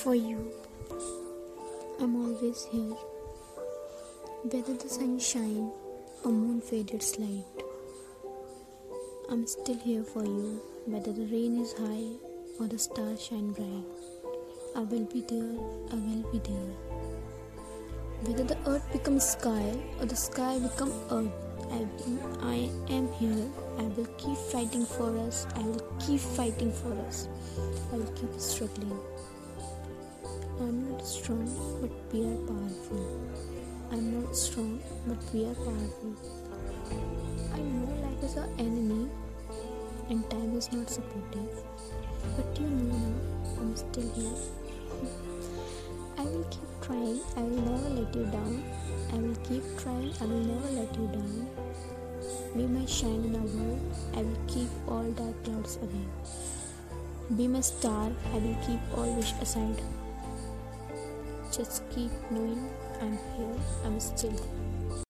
for you. I'm always here. Whether the sun shine or moon fade its light. I'm still here for you. Whether the rain is high or the stars shine bright. I will be there, I will be there. Whether the earth becomes sky or the sky become earth. I, I am here. I will keep fighting for us. I will keep fighting for us. I will keep struggling. Strong, but we are powerful. I'm not strong, but we are powerful. I know life is our enemy and time is not supportive. But you know now, I'm still here. I will keep trying. I will never let you down. I will keep trying. I will never let you down. Be my shine in a world. I will keep all dark clouds away. Be my star. I will keep all wish aside. Just keep knowing I'm here. I'm still here.